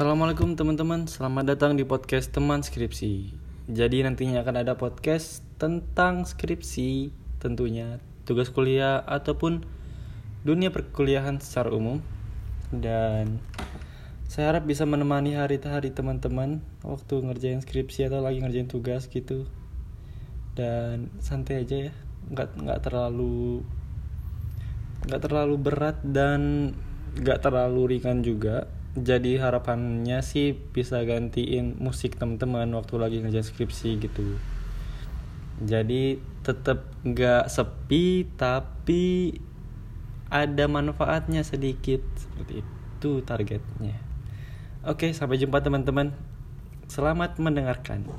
Assalamualaikum teman-teman, selamat datang di podcast teman skripsi. Jadi nantinya akan ada podcast tentang skripsi, tentunya tugas kuliah ataupun dunia perkuliahan secara umum. Dan saya harap bisa menemani hari-hari teman-teman waktu ngerjain skripsi atau lagi ngerjain tugas gitu. Dan santai aja ya, nggak nggak terlalu nggak terlalu berat dan nggak terlalu ringan juga jadi harapannya sih bisa gantiin musik teman-teman waktu lagi ngerjain skripsi gitu. Jadi tetap nggak sepi tapi ada manfaatnya sedikit. Seperti itu targetnya. Oke sampai jumpa teman-teman. Selamat mendengarkan